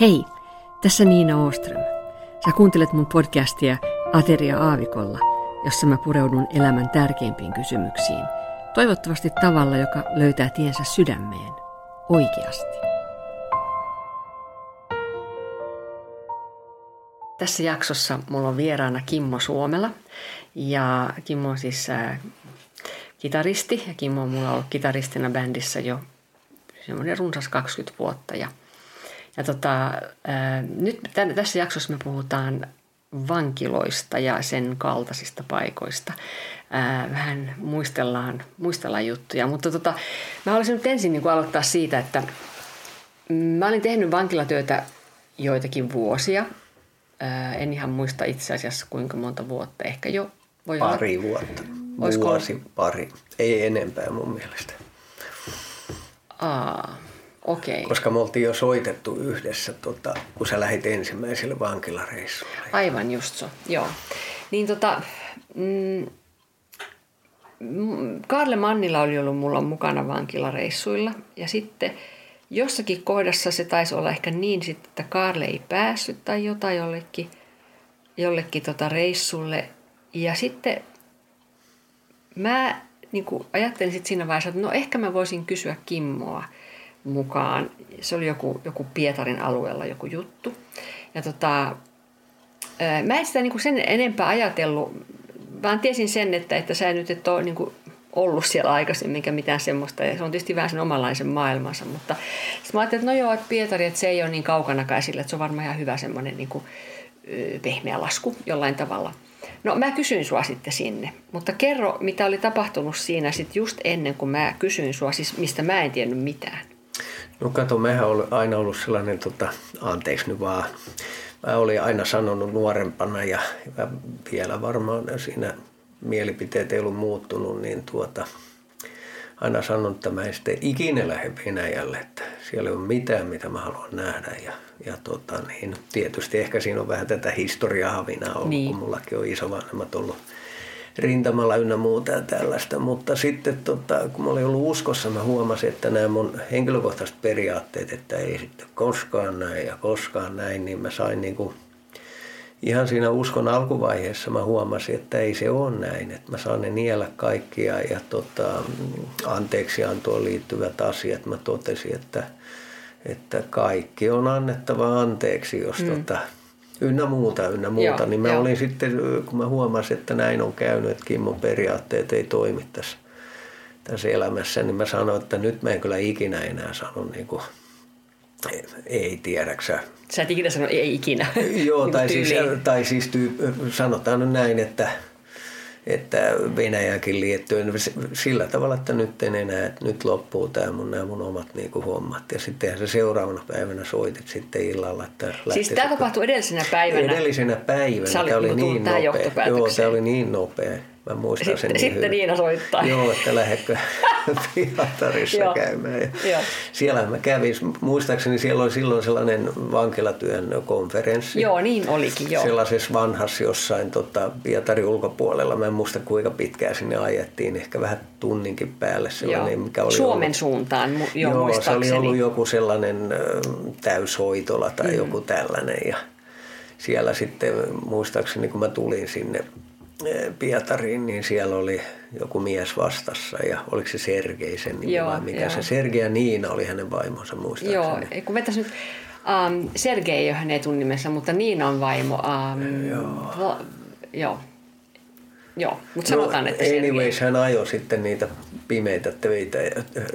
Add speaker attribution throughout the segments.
Speaker 1: Hei, tässä Niina Oström. Sä kuuntelet mun podcastia Ateria Aavikolla, jossa mä pureudun elämän tärkeimpiin kysymyksiin. Toivottavasti tavalla, joka löytää tiensä sydämeen. Oikeasti. Tässä jaksossa mulla on vieraana Kimmo Suomela. Ja Kimmo on siis äh, kitaristi ja Kimmo on mulla ollut kitaristina bändissä jo semmoinen runsas 20 vuotta. Ja ja tota, nyt tämän, tässä jaksossa me puhutaan vankiloista ja sen kaltaisista paikoista. Ää, vähän muistellaan, muistellaan juttuja, mutta tota, mä haluaisin nyt ensin niin kuin aloittaa siitä, että mä olin tehnyt vankilatyötä joitakin vuosia. Ää, en ihan muista itse asiassa kuinka monta vuotta, ehkä jo
Speaker 2: voi Pari olla. vuotta. Olisiko... Vuosi, pari. Ei enempää mun mielestä.
Speaker 1: Aa, Okay.
Speaker 2: Koska me oltiin jo soitettu yhdessä, tota, kun sä lähit ensimmäiselle vankilareissulle.
Speaker 1: Aivan just so, joo. Niin tota, mm, Karle Mannila oli ollut mulla mukana vankilareissuilla ja sitten jossakin kohdassa se taisi olla ehkä niin sitten, että Karle ei päässyt tai jotain jollekin, jollekin tota reissulle. Ja sitten mä niin ajattelin sitten siinä vaiheessa, että no ehkä mä voisin kysyä Kimmoa – mukaan. Se oli joku, joku Pietarin alueella joku juttu. Ja tota, mä en sitä niin sen enempää ajatellut, vaan tiesin sen, että, että sä nyt et ole niin kuin ollut siellä aikaisemmin mikä mitään semmoista. Ja se on tietysti vähän sen omanlaisen maailmansa. Mutta sitten mä ajattelin, että no joo, että Pietari, että se ei ole niin kaukana käsillä, että se on varmaan ihan hyvä semmoinen niin kuin, pehmeä lasku jollain tavalla. No mä kysyin sua sitten sinne, mutta kerro mitä oli tapahtunut siinä sitten just ennen kuin mä kysyin sua, siis mistä mä en tiennyt mitään.
Speaker 2: No kato, mehän on aina ollut sellainen, tota, anteeksi nyt vaan, mä olin aina sanonut nuorempana ja, ja vielä varmaan siinä mielipiteet ei ollut muuttunut, niin tuota, aina sanonut, että mä en sitten ikinä lähde Venäjälle, että siellä ei ole mitään, mitä mä haluan nähdä. Ja, ja tota, niin, tietysti ehkä siinä on vähän tätä historiahavinaa ollut, niin. kun mullakin on isovanhemmat ollut rintamalla ynnä muuta ja tällaista. Mutta sitten tota, kun mä olin ollut uskossa, mä huomasin, että nämä mun henkilökohtaiset periaatteet, että ei sitten koskaan näin ja koskaan näin, niin mä sain niin kuin, ihan siinä uskon alkuvaiheessa mä huomasin, että ei se ole näin, että mä saan ne niellä kaikkia ja tota, anteeksiantoon liittyvät asiat. Mä totesin, että, että kaikki on annettava anteeksi, jos mm. tota, ynnä muuta, ynnä muuta, joo, niin mä joo. olin sitten, kun mä huomasin, että näin on käynyt, että Kimmon periaatteet ei toimi tässä, tässä elämässä, niin mä sanoin, että nyt mä en kyllä ikinä enää sano niin kuin, ei, ei tiedäksä.
Speaker 1: Sä et ikinä sano ei ikinä.
Speaker 2: Joo, tai siis, tai siis tyy, sanotaan nyt näin, että että Venäjäkin liittyen sillä tavalla, että nyt en enää, että nyt loppuu tämä mun, nämä mun omat niin kuin hommat. Ja sittenhän se seuraavana päivänä soitit sitten illalla. Että
Speaker 1: siis tämä tapahtui edellisenä päivänä?
Speaker 2: Edellisenä päivänä.
Speaker 1: Sä
Speaker 2: tämä
Speaker 1: oli niin nopea.
Speaker 2: Joo, tämä oli niin nopea. Mä muistan
Speaker 1: sitten,
Speaker 2: sen niin
Speaker 1: Sitten
Speaker 2: hyvin.
Speaker 1: Niina soittaa.
Speaker 2: Joo, että lähdekö Pietarissa käymään. Ja siellä mä kävin, muistaakseni siellä oli silloin sellainen vankilatyön konferenssi.
Speaker 1: Joo, niin olikin, joo.
Speaker 2: Sellaisessa vanhassa jossain tota, Pietarin ulkopuolella. Mä en muista kuinka pitkään sinne ajettiin, ehkä vähän tunninkin päälle. Sellainen, mikä oli
Speaker 1: Suomen
Speaker 2: ollut,
Speaker 1: suuntaan, jo
Speaker 2: Joo, se oli ollut joku sellainen täyshoitola tai mm. joku tällainen. Ja siellä sitten muistaakseni, kun mä tulin sinne Pietariin, niin siellä oli joku mies vastassa ja oliko se Sergei sen nimi joo, vai mikä joo. se Sergei ja Niina oli hänen vaimonsa muistaakseni.
Speaker 1: Joo, kun vetäisi nyt, um, Sergei ei ole hänen etunimensä, mutta Niina on vaimo. Um, joo. Va, joo. Joo, mutta sanotaan, no, että
Speaker 2: anyways, hän ajoi sitten niitä pimeitä teitä,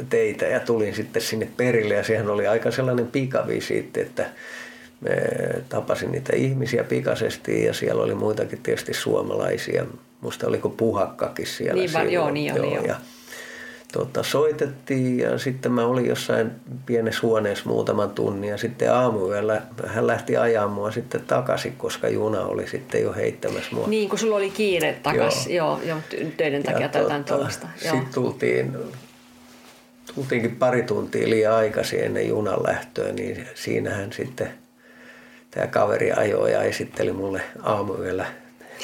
Speaker 2: teitä ja tulin sitten sinne perille ja sehän oli aika sellainen pikavisiitti, että tapasin niitä ihmisiä pikaisesti ja siellä oli muitakin tietysti suomalaisia. Musta oliko puhakkakin siellä
Speaker 1: niin, silloin. Joo, niin oli, joo. Ja,
Speaker 2: tota, soitettiin ja sitten mä olin jossain pienessä huoneessa muutaman tunnin ja sitten aamuyöllä hän lähti ajaa mua sitten takaisin, koska juna oli sitten jo heittämässä mua.
Speaker 1: Niin, kun sulla oli kiire takaisin, joo, joo, joo töiden takia tai jotain tuollaista.
Speaker 2: Sitten tultiin, tultiinkin pari tuntia liian aikaisin ennen junan lähtöä, niin siinähän sitten – tämä kaveri ajoi ja esitteli mulle aamuyöllä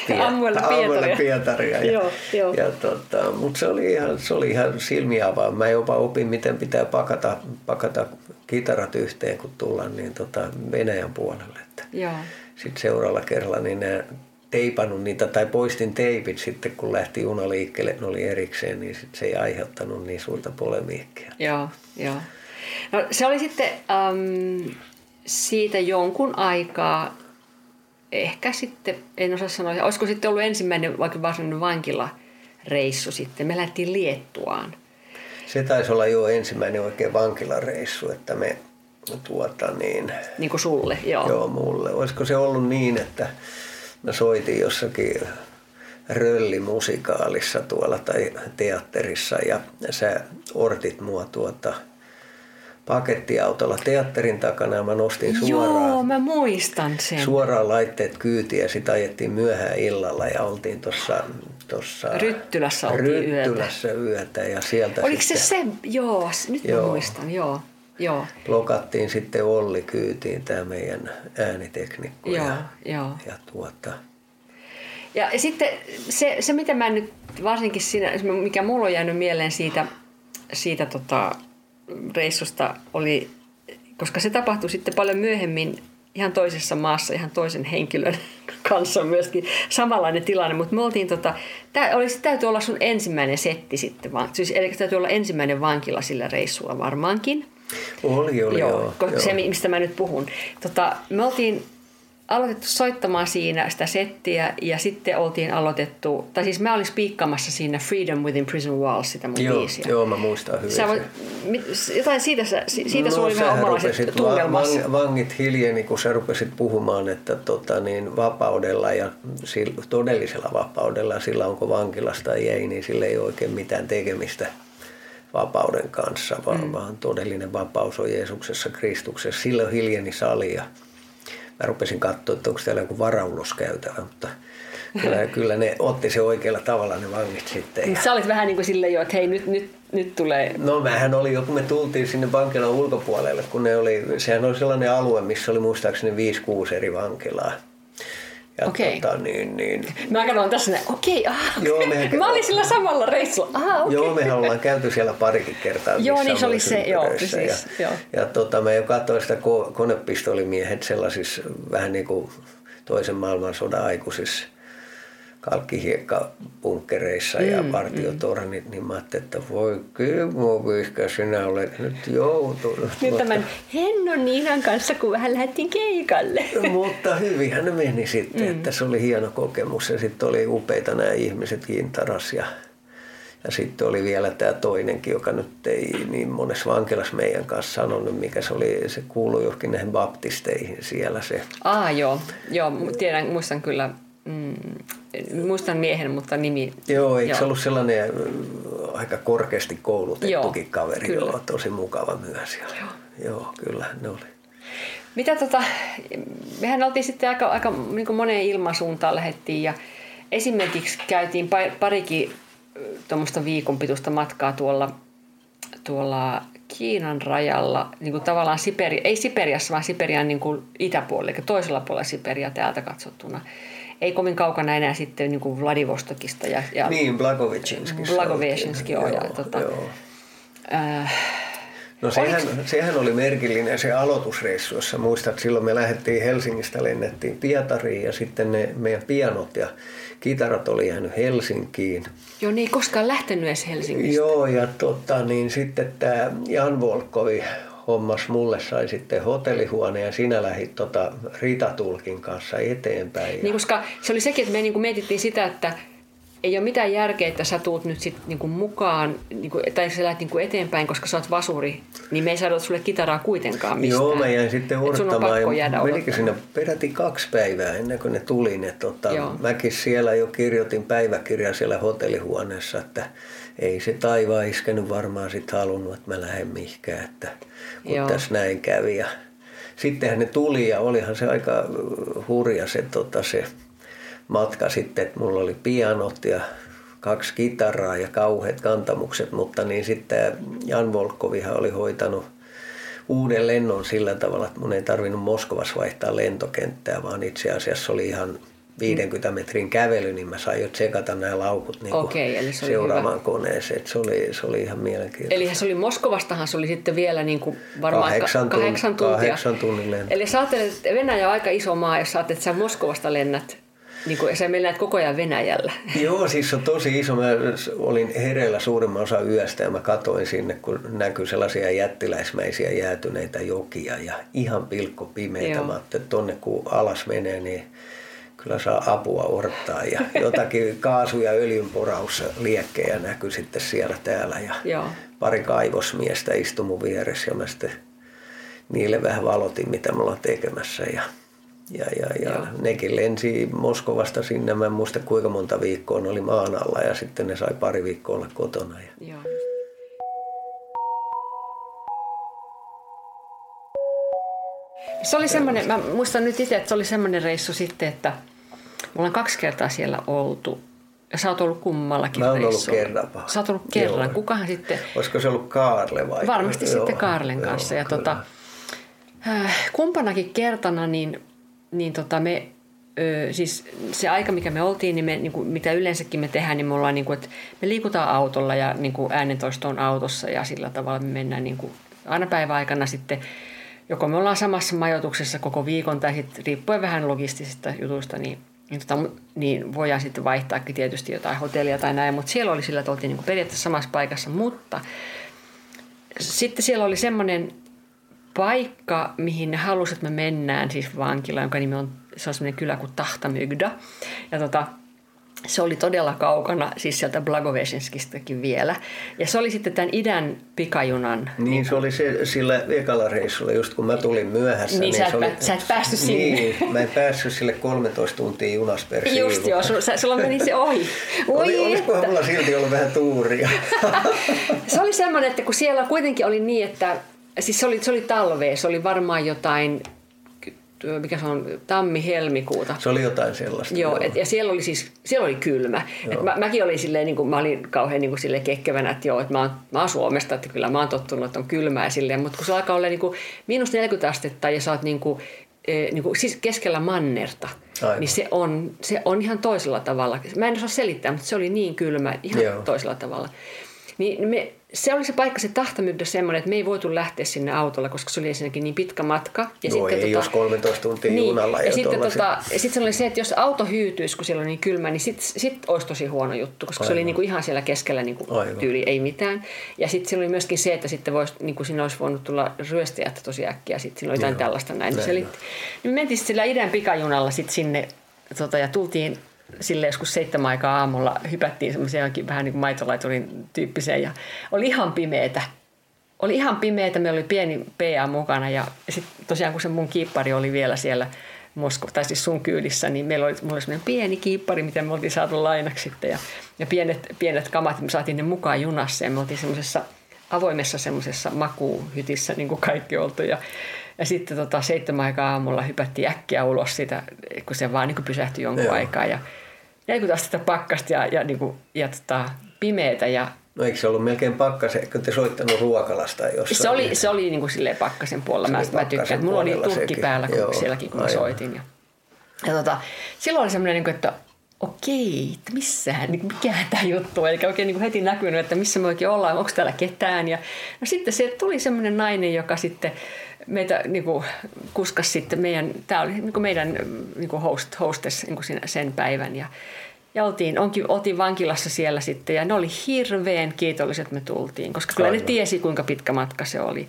Speaker 2: Pie-
Speaker 1: Aamuella Pietaria.
Speaker 2: Pietaria. Ja,
Speaker 1: Joo, joo.
Speaker 2: ja tota, mutta se oli ihan, se oli ihan silmiä avaava. Mä jopa opin, miten pitää pakata, pakata kitarat yhteen, kun tullaan niin tota Venäjän puolelle. Että
Speaker 1: Joo.
Speaker 2: sitten seuraavalla kerralla niin nää teipannut niitä tai poistin teipit sitten, kun lähti juna liikkeelle, ne oli erikseen, niin sit se ei aiheuttanut niin suurta polemiikkia.
Speaker 1: Joo, joo. No se oli sitten äm, siitä jonkun aikaa, ehkä sitten, en osaa sanoa, olisiko sitten ollut ensimmäinen vaikka varsinainen vankilareissu sitten. Me lähdettiin Liettuaan.
Speaker 2: Se taisi olla jo ensimmäinen oikein vankilareissu, että me tuota niin,
Speaker 1: Niin kuin sulle, joo.
Speaker 2: Joo, mulle. Olisiko se ollut niin, että mä soitin jossakin röllimusikaalissa tuolla tai teatterissa ja sä ortit mua tuota pakettiautolla teatterin takana ja mä nostin suoraan,
Speaker 1: Joo, mä muistan sen.
Speaker 2: suoraan laitteet kyytiä ja sitä ajettiin myöhään illalla ja oltiin tuossa tossa
Speaker 1: Ryttylässä oltiin
Speaker 2: Ryttylässä yötä. ja sieltä
Speaker 1: Oliko se
Speaker 2: sitten
Speaker 1: se? Joo, s- nyt
Speaker 2: Joo.
Speaker 1: mä muistan, joo. Joo,
Speaker 2: blokattiin sitten Olli kyytiin tämä meidän ääniteknikko
Speaker 1: joo,
Speaker 2: ja,
Speaker 1: joo.
Speaker 2: ja tuota,
Speaker 1: Ja sitten se, se, mitä mä nyt varsinkin siinä, mikä mulla on jäänyt mieleen siitä, siitä tota, reissusta oli, koska se tapahtui sitten paljon myöhemmin ihan toisessa maassa, ihan toisen henkilön kanssa myöskin samanlainen tilanne, mutta me oltiin tota, tää olisi, täytyy olla sun ensimmäinen setti sitten, vaan, siis, eli täytyy olla ensimmäinen vankila sillä reissulla varmaankin.
Speaker 2: Oli, oli, joo. joo,
Speaker 1: joo, se mistä mä nyt puhun. Tota, me oltiin aloitettu soittamaan siinä sitä settiä ja sitten oltiin aloitettu, tai siis mä olin spiikkaamassa siinä Freedom Within Prison Walls, sitä mun
Speaker 2: Joo,
Speaker 1: biisiä.
Speaker 2: joo, mä muistan hyvin
Speaker 1: Sä voit, mit, jotain siitä, siitä no, sulla oli omalaiset tunnelmassa.
Speaker 2: Vang, vangit hiljeni, kun sä rupesit puhumaan, että tota, niin vapaudella ja sillä, todellisella vapaudella, sillä onko vankilasta tai ei, niin sillä ei ole oikein mitään tekemistä vapauden kanssa, vaan, mm. vaan todellinen vapaus on Jeesuksessa, Kristuksessa. Silloin hiljeni sali ja mä rupesin katsoa, että onko täällä joku varauloskäytävä, mutta kyllä, kyllä ne otti se oikealla tavalla ne vangit sitten.
Speaker 1: Sä olit vähän niin kuin silleen jo, että hei nyt, nyt, nyt tulee...
Speaker 2: No mähän oli jo, kun me tultiin sinne vankilan ulkopuolelle, kun ne oli, sehän oli sellainen alue, missä oli muistaakseni 5-6 eri vankilaa. Ja
Speaker 1: Okei.
Speaker 2: tota, niin, niin,
Speaker 1: Mä katson tässä näin, okei, ah,
Speaker 2: Joo, mehän-
Speaker 1: mä olin sillä samalla reissulla. Ah, okei.
Speaker 2: Joo, mehän ollaan käyty siellä parikin kertaa.
Speaker 1: Joo, niin se oli se, joo, precis,
Speaker 2: Ja,
Speaker 1: joo.
Speaker 2: ja tota, mä jo katsoin sitä ko- konepistolimiehet sellaisissa vähän niin kuin toisen maailmansodan aikuisissa kalkkihiekkabunkkereissa ja
Speaker 1: Mm,
Speaker 2: partiotornit, niin mä ajattelin, että voi Kimmo Vihkä, sinä olet nyt joutunut.
Speaker 1: Nyt
Speaker 2: Mutta-
Speaker 1: tämän Hennon Niinan kanssa, kun vähän lähdettiin keikalle.
Speaker 2: Mutta hyvinhän ne meni sitten, mm. että se oli hieno kokemus ja sitten oli upeita nämä ihmiset Kintaras ja, ja sitten oli vielä tämä toinenkin, joka nyt ei niin monessa vankilassa meidän kanssa sanonut, mikä se oli, se kuului johonkin näihin baptisteihin siellä se.
Speaker 1: Ah, joo. Joo, tiedän, muistan kyllä, mm, muistan miehen, mutta nimi...
Speaker 2: Joo, eikö
Speaker 1: Joo.
Speaker 2: se ollut sellainen äh, aika korkeasti koulutettukin
Speaker 1: Joo,
Speaker 2: kaveri,
Speaker 1: kyllä.
Speaker 2: joo, tosi mukava myös. Joo. joo, kyllä ne oli.
Speaker 1: Mitä tota, mehän oltiin sitten aika, aika niin moneen ilmansuuntaan lähettiin ja esimerkiksi käytiin pa- parikin tuommoista viikon pituista matkaa tuolla, tuolla Kiinan rajalla, niin kuin tavallaan Siperi, ei Siperiassa, vaan Siperian niin kuin itäpuolella, eli toisella puolella Siperia täältä katsottuna. Ei kovin kaukana enää sitten niin kuin Vladivostokista. Ja, ja
Speaker 2: Niin, Blagovichinskissa.
Speaker 1: Blagovichinski, joo, ja tota-
Speaker 2: joo.
Speaker 1: äh,
Speaker 2: No sehän, sehän oli merkillinen se aloitusreissu, jossa muistat, silloin me lähdettiin Helsingistä, lennettiin Pietariin ja sitten ne meidän pianot ja kitarat oli jäänyt Helsinkiin.
Speaker 1: joo, niin ei koskaan lähtenyt edes Helsingistä.
Speaker 2: Joo, ja tota, niin sitten tämä Jan Volkovi hommas mulle sai sitten hotellihuone ja sinä lähdit tota Ritatulkin kanssa eteenpäin.
Speaker 1: Niin, koska se oli sekin, että me niinku mietittiin sitä, että ei ole mitään järkeä, että sä tuut nyt sit niinku mukaan, niinku, tai sä lähdet niinku eteenpäin, koska sä oot vasuri, niin me ei saada sulle kitaraa kuitenkaan mistään.
Speaker 2: Joo, mä jäin sitten odottamaan. ja Menikö sinne peräti kaksi päivää ennen kuin ne tuli. Ne, tota,
Speaker 1: Joo.
Speaker 2: mäkin siellä jo kirjoitin päiväkirjaa siellä hotellihuoneessa, että ei se taivaan iskenyt varmaan sit halunnut, että mä lähden mihinkään, että kun
Speaker 1: Joo.
Speaker 2: tässä näin kävi. Ja sittenhän ne tuli ja olihan se aika hurja se, tota, se matka sitten, että mulla oli pianot ja kaksi kitaraa ja kauheat kantamukset, mutta niin sitten Jan Volkovihan oli hoitanut uuden lennon sillä tavalla, että mun ei tarvinnut Moskovassa vaihtaa lentokenttää, vaan itse asiassa oli ihan 50 metrin kävely, niin mä sain jo tsekata nämä laukut niin
Speaker 1: Okei, eli se oli
Speaker 2: seuraavaan
Speaker 1: hyvä.
Speaker 2: koneeseen. Et se, oli, se oli ihan mielenkiintoista.
Speaker 1: Eli se oli Moskovastahan se oli sitten vielä niin kuin varmaan
Speaker 2: Kahdeksan
Speaker 1: ka-
Speaker 2: tunn-
Speaker 1: kahdeksan tuntia.
Speaker 2: kahdeksan tunnin lento.
Speaker 1: Eli sä ajattelet, että Venäjä on aika iso maa, jos sä ajattelet, että sä Moskovasta lennät, niin kuin, sä lennät koko ajan Venäjällä.
Speaker 2: Joo, siis se on tosi iso. Mä olin hereillä suurimman osa yöstä ja mä katoin sinne, kun näkyy sellaisia jättiläismäisiä jäätyneitä jokia ja ihan pilkko pimeitä.
Speaker 1: Joo.
Speaker 2: Mä että tonne kun alas menee, niin kyllä saa apua odottaa. Ja jotakin kaasu- ja öljynporausliekkejä näkyy sitten siellä täällä. Ja
Speaker 1: Joo.
Speaker 2: pari kaivosmiestä istui mun vieressä ja mä sitten niille vähän valotin, mitä me ollaan tekemässä. Ja, ja, ja, ja
Speaker 1: Joo.
Speaker 2: nekin lensi Moskovasta sinne, mä en muista kuinka monta viikkoa ne oli maan alla ja sitten ne sai pari viikkoa olla kotona. Ja
Speaker 1: Joo. Se oli semmoinen, mä muistan nyt itse, että se oli semmoinen reissu sitten, että me ollaan kaksi kertaa siellä oltu. Ja sä oot ollut kummallakin
Speaker 2: Mä oon ollut kerran vaan.
Speaker 1: Sä oot ollut kerran.
Speaker 2: Joo.
Speaker 1: Kukahan sitten,
Speaker 2: Olisiko se ollut Kaarle vai?
Speaker 1: varmasti
Speaker 2: Joo,
Speaker 1: sitten Kaarlen
Speaker 2: joo,
Speaker 1: kanssa. Ja
Speaker 2: kyllä.
Speaker 1: tota, äh, kumpanakin kertana niin, niin tota me, ö, siis se aika mikä me oltiin, niin me, niin kuin, mitä yleensäkin me tehdään, niin me ollaan niin kuin, että me liikutaan autolla ja niin kuin äänentoisto on autossa ja sillä tavalla me mennään niin kuin, aina päiväaikana sitten joko me ollaan samassa majoituksessa koko viikon tai sitten riippuen vähän logistisista jutuista, niin, niin, tota, niin voidaan sitten vaihtaakin tietysti jotain hotellia tai näin, mutta siellä oli sillä, että oltiin niin periaatteessa samassa paikassa, mutta sitten siellä oli semmoinen paikka, mihin ne halusivat, että me mennään, siis vankila, jonka nimi on, se on semmoinen kylä kuin Tahtamygda. Ja tota, se oli todella kaukana, siis sieltä Blagovesinskistakin vielä. Ja se oli sitten tämän idän pikajunan.
Speaker 2: Niin se oli se, sillä ekalla reissulla, just kun mä tulin myöhässä.
Speaker 1: Niin, sä et
Speaker 2: se oli,
Speaker 1: sä et päässyt sinne.
Speaker 2: Niin, mä en päässyt sille 13 tuntia junas per
Speaker 1: Just
Speaker 2: siivu.
Speaker 1: joo, sulla, sulla meni se ohi.
Speaker 2: Oli,
Speaker 1: Oi,
Speaker 2: olisikohan mulla silti ollut vähän tuuria?
Speaker 1: se oli semmoinen, että kun siellä kuitenkin oli niin, että siis se oli, se oli talvea, se oli varmaan jotain, mikä se on, tammi-helmikuuta.
Speaker 2: Se oli jotain sellaista.
Speaker 1: Joo, et, ja siellä oli siis, siellä oli kylmä. Et mä, mäkin olin silleen, niin kuin, mä olin kauhean niin kuin, silleen kekkevänä, että joo, että mä oon, mä oon Suomesta, että kyllä mä oon tottunut, että on kylmää ja silleen, mutta kun se alkaa olla niin kuin, miinus 40 astetta ja sä oot niin kuin, eh, niin kuin, siis keskellä mannerta,
Speaker 2: Aivan.
Speaker 1: niin se on, se on ihan toisella tavalla. Mä en osaa selittää, mutta se oli niin kylmä ihan
Speaker 2: Joo.
Speaker 1: toisella tavalla. Niin me, se oli se paikka, se tahtamyydä semmoinen, että me ei voitu lähteä sinne autolla, koska se oli ensinnäkin niin pitkä matka. Ja
Speaker 2: Joo, ei, jos 13 tuntia junalla
Speaker 1: ja sitten tota, sitten se oli se, että jos auto hyytyisi, kun siellä on niin kylmä, niin sitten sit olisi tosi huono juttu, koska se oli
Speaker 2: Aivan.
Speaker 1: niin kuin ihan siellä keskellä niin kuin
Speaker 2: Aivan.
Speaker 1: tyyli, ei mitään. Ja sitten siinä oli myöskin se, että sitten vois, niin kuin siinä olisi voinut tulla ryöstäjät tosi äkkiä, sitten siinä oli jotain
Speaker 2: Joo,
Speaker 1: tällaista näin.
Speaker 2: näin
Speaker 1: Se oli, niin me mentiin sitten sillä idän pikajunalla sitten sinne tota, ja tultiin sille joskus seitsemän aikaa aamulla hypättiin semmoiseen vähän niin kuin maitolaiturin tyyppiseen ja oli ihan pimeetä. Oli ihan pimeätä, meillä oli pieni PA mukana ja sitten tosiaan kun se mun kiippari oli vielä siellä Moskova, tai siis sun kyydissä, niin meillä oli, mulla oli semmoinen pieni kiippari, mitä me oltiin saatu lainaksi sitten ja, ja pienet, pienet kamat, me saatiin ne mukaan junassa ja me oltiin semmoisessa avoimessa semmoisessa makuuhytissä niin kuin kaikki oltu ja, ja sitten tota, seitsemän aikaa aamulla hypättiin äkkiä ulos sitä, kun se vaan niin kuin pysähtyi jonkun
Speaker 2: Joo.
Speaker 1: aikaa ja, ja kuin taas sitä pakkasta ja, ja, niin kuin, ja tota, pimeätä ja
Speaker 2: No eikö se ollut melkein pakkasen, kun te soittanut ruokalasta jossain?
Speaker 1: se oli, se oli niin kuin silleen pakkasen puolella.
Speaker 2: Se
Speaker 1: Mä,
Speaker 2: oli
Speaker 1: mä tykkään.
Speaker 2: pakkasen
Speaker 1: Mulla oli turkki
Speaker 2: sekin.
Speaker 1: päällä kun
Speaker 2: Joo,
Speaker 1: sielläkin, kun mä soitin. Ja, ja tota, silloin oli semmoinen, niin kuin, että okei, että missähän, niin mikähän tämä juttu. Eli oikein niin kuin heti näkynyt, että missä me oikein ollaan, onko täällä ketään. Ja, no sitten se tuli semmoinen nainen, joka sitten meitä niin kuin, kuskas sitten meidän, tämä oli niin kuin meidän niin kuin host, hostess niin kuin siinä, sen päivän. Ja, ja oltiin, onkin, oltiin vankilassa siellä sitten ja ne oli hirveän kiitolliset, että me tultiin, koska kyllä ne tiesi, kuinka pitkä matka se oli.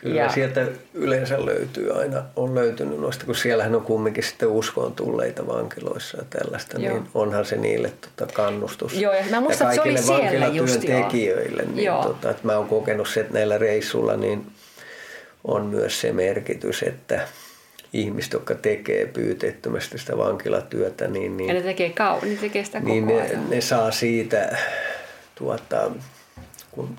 Speaker 2: Kyllä ja. sieltä yleensä löytyy aina, on löytynyt noista, kun siellähän on kumminkin sitten uskoon tulleita vankiloissa ja tällaista,
Speaker 1: Joo.
Speaker 2: niin onhan se niille tota kannustus.
Speaker 1: Joo, ja mä muistan,
Speaker 2: ja
Speaker 1: että se oli
Speaker 2: kaikille
Speaker 1: siellä just, joo.
Speaker 2: niin
Speaker 1: Joo.
Speaker 2: tota, että mä oon kokenut se, että näillä reissulla niin on myös se merkitys, että ihmiset, jotka tekee pyyteettömästi sitä vankilatyötä, niin, niin
Speaker 1: Ja ne tekee, kau- ne tekee sitä koko
Speaker 2: niin ne, ne saa siitä, tuota, kun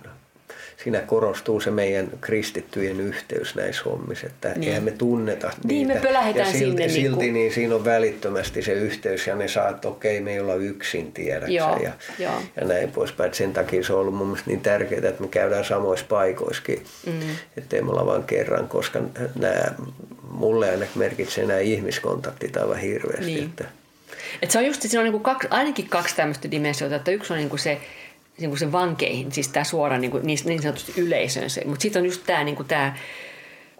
Speaker 2: siinä korostuu se meidän kristittyjen yhteys näissä hommissa, että niin. eihän me tunneta
Speaker 1: Niin, me
Speaker 2: niitä.
Speaker 1: pölähdetään
Speaker 2: ja silti,
Speaker 1: sinne
Speaker 2: silti
Speaker 1: niinku-
Speaker 2: niin siinä on välittömästi se yhteys ja ne saa, että okei, me ei olla yksin, tiedätkö
Speaker 1: Joo,
Speaker 2: ja, ja näin poispäin. Sen takia se on ollut mun mielestä niin tärkeää, että me käydään samoissa paikoissakin, mm. ettei me olla vain kerran, koska nämä, mulle ainakin merkitsee nämä ihmiskontaktit aivan hirveästi.
Speaker 1: Niin.
Speaker 2: Että,
Speaker 1: Et se on just, siinä on niinku kaksi, ainakin kaksi tämmöistä dimensiota, että yksi on niinku se, niinku se vankeihin, siis tämä suora niinku, niin, niin sanotusti yleisöön mutta sitten on just tämä niinku, tää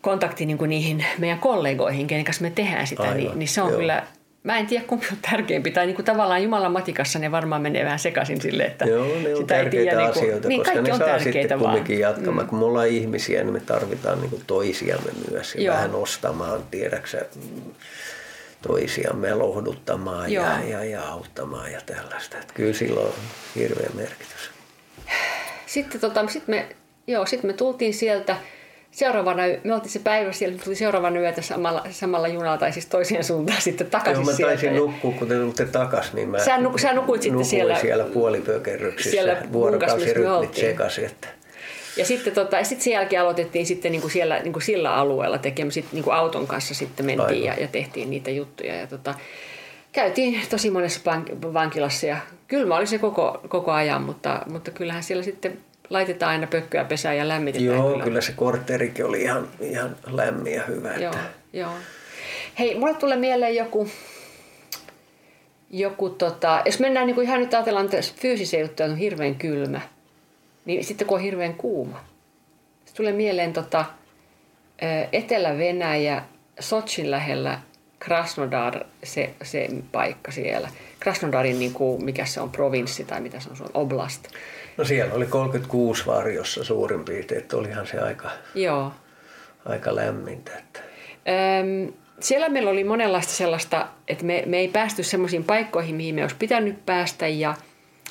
Speaker 1: kontakti niinku niihin meidän kollegoihin, kenen kanssa me tehdään sitä, niin, niin se on Joo. kyllä mä en tiedä kumpi on tärkeämpi. Tai niin kuin tavallaan Jumalan matikassa ne varmaan menee vähän sekaisin silleen, että
Speaker 2: Joo, ne on sitä tärkeitä tiedä, asioita, niin kuin, niin, koska ne on saa sitten kumminkin jatkamaan. Mm. Kun me ollaan ihmisiä, niin me tarvitaan niin kuin toisiamme myös ja Joo. vähän ostamaan, tiedäksä, toisiamme lohduttamaan ja, ja, ja auttamaan ja tällaista. Että kyllä sillä on hirveä merkitys.
Speaker 1: Sitten, tota, sit me, joo, sit me tultiin sieltä seuraavana, me oltiin se päivä siellä, tuli seuraavana yötä samalla, samalla junalla tai siis toiseen suuntaan sitten takaisin Joo,
Speaker 2: mä taisin sieltä. nukkua, kun te tulitte takaisin, niin mä
Speaker 1: sä, nuk, sä nukuit sitten siellä,
Speaker 2: siellä puolipökerryksissä, siellä vuorokausirytmit sekaisin. Että.
Speaker 1: Ja sitten tota, ja sit sen jälkeen aloitettiin sitten niin kuin siellä niin kuin sillä alueella tekemään, sitten niin kuin auton kanssa sitten mentiin ja, ja, tehtiin niitä juttuja. Ja tota, käytiin tosi monessa vankilassa ja kylmä oli se koko, koko ajan, mutta, mutta kyllähän siellä sitten laitetaan aina pökköä pesään ja lämmitetään.
Speaker 2: Joo, kyllä, kyllä se kortterikin oli ihan, ihan lämmin ja hyvä.
Speaker 1: Joo, että... joo. Hei, mulle tulee mieleen joku, joku tota, jos mennään niin kuin ihan nyt ajatellaan, että fyysisiä juttuja on hirveän kylmä, niin sitten kun on hirveän kuuma. Se tulee mieleen tota, Etelä-Venäjä, Sotsin lähellä Krasnodar, se, se paikka siellä. Krasnodarin, niin kuin, mikä se on, provinssi tai mitä se on, se on oblast.
Speaker 2: No siellä oli 36 varjossa suurin piirtein, että olihan se aika,
Speaker 1: Joo.
Speaker 2: aika lämmintä. Että.
Speaker 1: Öm, siellä meillä oli monenlaista sellaista, että me, me ei päästy semmoisiin paikkoihin, mihin me olisi pitänyt päästä ja,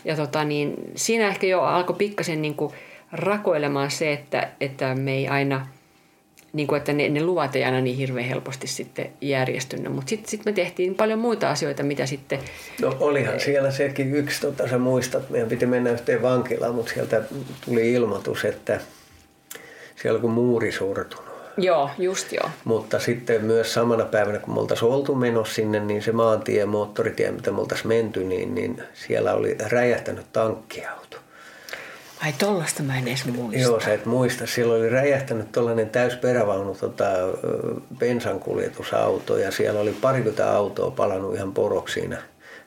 Speaker 1: ja tota niin, siinä ehkä jo alkoi pikkasen niin kuin rakoilemaan se, että, että me ei aina – niin kuin, että ne, ne luvat ei aina niin hirveän helposti sitten järjestynyt. Mutta sitten sit me tehtiin paljon muita asioita, mitä sitten...
Speaker 2: No olihan siellä sekin yksi, tota, sä muistat, meidän piti mennä yhteen vankilaan, mutta sieltä tuli ilmoitus, että siellä kun muuri sortunut.
Speaker 1: Joo, just joo.
Speaker 2: Mutta sitten myös samana päivänä, kun me oltaisiin oltu menossa sinne, niin se maantie, moottoritie, mitä me oltaisiin menty, niin, niin siellä oli räjähtänyt tankkiauto.
Speaker 1: Ai tollasta mä en edes muista.
Speaker 2: Joo, sä et muista. Silloin oli räjähtänyt tuollainen täysperävaunu tota, bensankuljetusauto ja siellä oli parikymmentä autoa palannut ihan poroksi siinä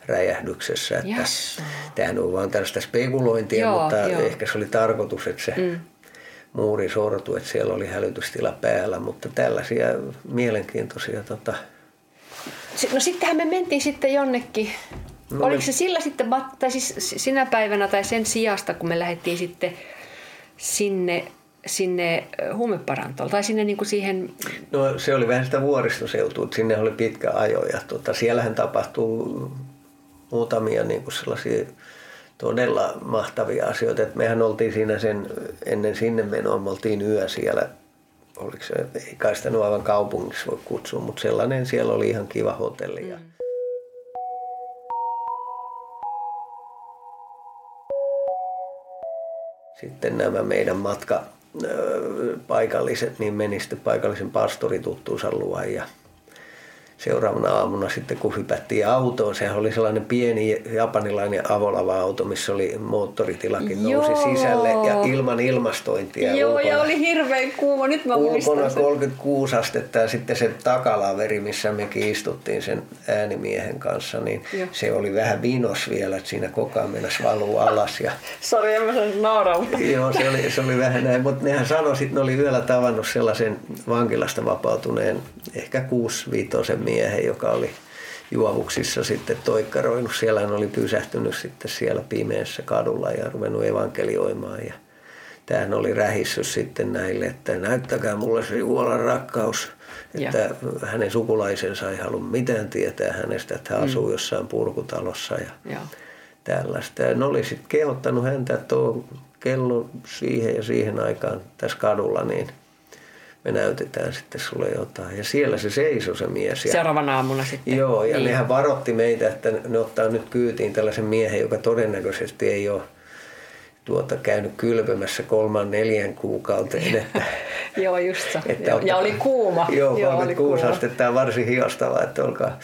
Speaker 2: räjähdyksessä. Että yes. Tämähän on vaan tällaista spekulointia, joo, mutta joo. ehkä se oli tarkoitus, että se mm. Muuri sortui, että siellä oli hälytystila päällä. Mutta tällaisia mielenkiintoisia... Tota...
Speaker 1: No sittenhän me mentiin sitten jonnekin No, Oliko se sillä sitten, tai siis sinä päivänä tai sen sijasta, kun me lähdettiin sitten sinne, sinne huumeparantoon tai sinne niin kuin siihen...
Speaker 2: No se oli vähän sitä vuoristoseutua, että sinne oli pitkä ajo ja tota, siellähän tapahtuu muutamia niin kuin sellaisia todella mahtavia asioita. että mehän oltiin siinä sen, ennen sinne menoa, me oltiin yö siellä oliko se, ei kai sitä aivan kaupungissa voi kutsua, mutta sellainen siellä oli ihan kiva hotelli. Mm. sitten nämä meidän matka paikalliset, niin meni sitten paikallisen pastorituttuunsa luo ja seuraavana aamuna sitten kun hypättiin autoon, sehän oli sellainen pieni japanilainen avolava-auto, missä oli moottoritilakin nousi Joo. sisälle ja ilman ilmastointia.
Speaker 1: Joo, ulkona, ja oli hirveän kuuma. Nyt mä
Speaker 2: Ulkona 36 astetta ja sitten se takalaveri, missä me istuttiin sen äänimiehen kanssa, niin Joo. se oli vähän vinos vielä, että siinä koko ajan mennessä valuu alas. Ja...
Speaker 1: Sori, en mä sen nauraa.
Speaker 2: Joo, se oli, se oli vähän näin, mutta nehän sanoi, että ne oli yöllä tavannut sellaisen vankilasta vapautuneen ehkä 6 viitosen miehen, joka oli juovuksissa sitten toikkaroinut. Siellä hän oli pysähtynyt sitten siellä pimeässä kadulla ja ruvennut evankelioimaan. Ja tämähän oli rähissyt sitten näille, että näyttäkää mulle se Jumalan rakkaus. Että ja. hänen sukulaisensa ei halua mitään tietää hänestä, että hän asuu mm. jossain purkutalossa ja, ja. tällaista. Ja ne oli sitten kehottanut häntä, että tuo kello siihen ja siihen aikaan tässä kadulla, niin me näytetään sitten sulle jotain. Ja siellä se seisoi se mies. Ja,
Speaker 1: Seuraavana aamuna sitten.
Speaker 2: Joo, ja niin. nehän varotti meitä, että ne ottaa nyt kyytiin tällaisen miehen, joka todennäköisesti ei ole tuota, käynyt kylpemässä kolman neljän kuukauteen. Että,
Speaker 1: joo, just se. Että joo. ja oli kuuma.
Speaker 2: Joo, 36 astetta ja varsin hiostavaa. Että olkaa.